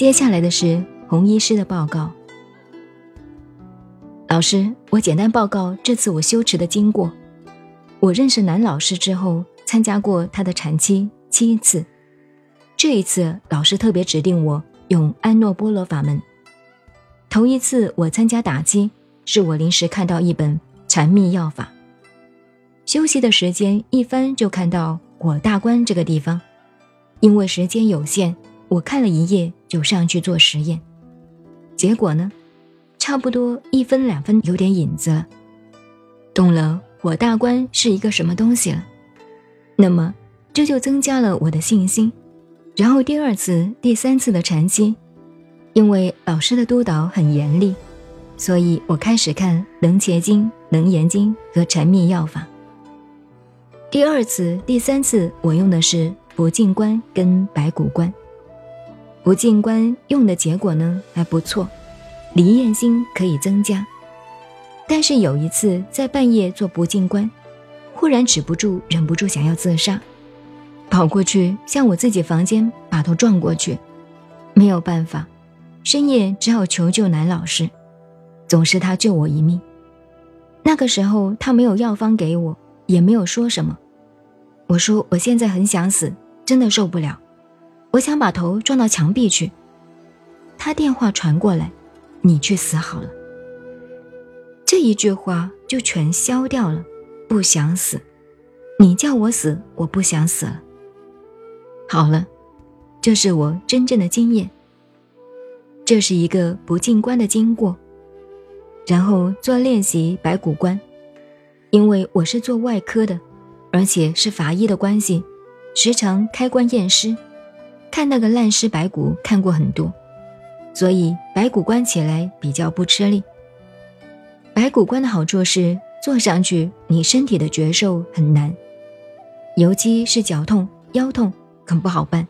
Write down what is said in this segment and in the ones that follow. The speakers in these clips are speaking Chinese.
接下来的是红医师的报告。老师，我简单报告这次我修持的经过。我认识男老师之后，参加过他的禅期七次。这一次，老师特别指定我用安诺波罗法门。头一次我参加打击，是我临时看到一本禅密要法。休息的时间一翻就看到我大关这个地方，因为时间有限，我看了一页就上去做实验。结果呢，差不多一分两分有点影子了，懂了火大关是一个什么东西了。那么这就增加了我的信心。然后第二次、第三次的禅期，因为老师的督导很严厉，所以我开始看《楞伽经》《楞严经》和禅密要法。第二次、第三次，我用的是不净观跟白骨观。不进观用的结果呢还不错，离厌心可以增加。但是有一次在半夜做不进观，忽然止不住，忍不住想要自杀，跑过去向我自己房间把头撞过去，没有办法，深夜只好求救男老师，总是他救我一命。那个时候他没有药方给我。也没有说什么。我说我现在很想死，真的受不了，我想把头撞到墙壁去。他电话传过来，你去死好了。这一句话就全消掉了，不想死，你叫我死，我不想死了。好了，这是我真正的经验。这是一个不进关的经过，然后做练习白骨观。因为我是做外科的，而且是法医的关系，时常开棺验尸，看那个烂尸白骨看过很多，所以白骨关起来比较不吃力。白骨关的好处是坐上去你身体的觉受很难，尤其是脚痛、腰痛很不好办，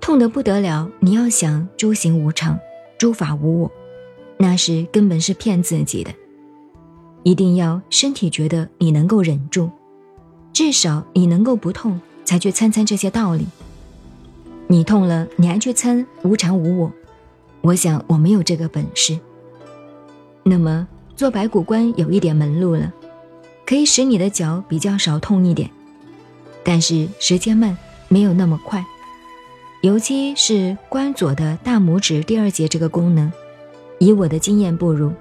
痛得不得了。你要想诸行无常，诸法无我，那是根本是骗自己的。一定要身体觉得你能够忍住，至少你能够不痛，才去参参这些道理。你痛了，你还去参无常无我，我想我没有这个本事。那么做白骨观有一点门路了，可以使你的脚比较少痛一点，但是时间慢，没有那么快。尤其是关左的大拇指第二节这个功能，以我的经验不如。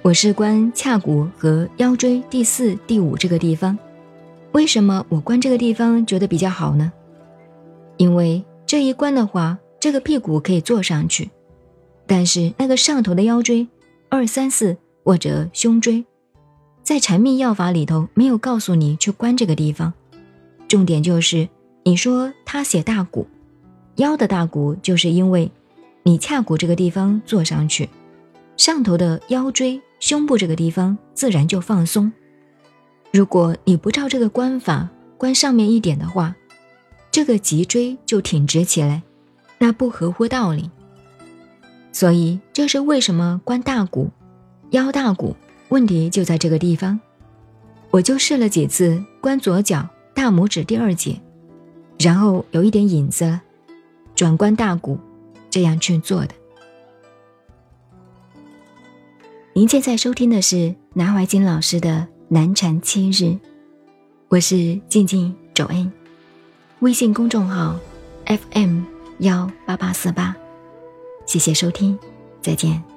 我是关髂骨和腰椎第四、第五这个地方，为什么我关这个地方觉得比较好呢？因为这一关的话，这个屁股可以坐上去，但是那个上头的腰椎二三四或者胸椎，在禅密药法里头没有告诉你去关这个地方。重点就是你说他写大骨，腰的大骨，就是因为你髂骨这个地方坐上去，上头的腰椎。胸部这个地方自然就放松。如果你不照这个关法关上面一点的话，这个脊椎就挺直起来，那不合乎道理。所以这是为什么关大骨、腰大骨问题就在这个地方。我就试了几次关左脚大拇指第二节，然后有一点影子了，转关大骨，这样去做的。您现在收听的是南怀瑾老师的南禅七日，我是静静周恩，微信公众号 FM 幺八八四八，谢谢收听，再见。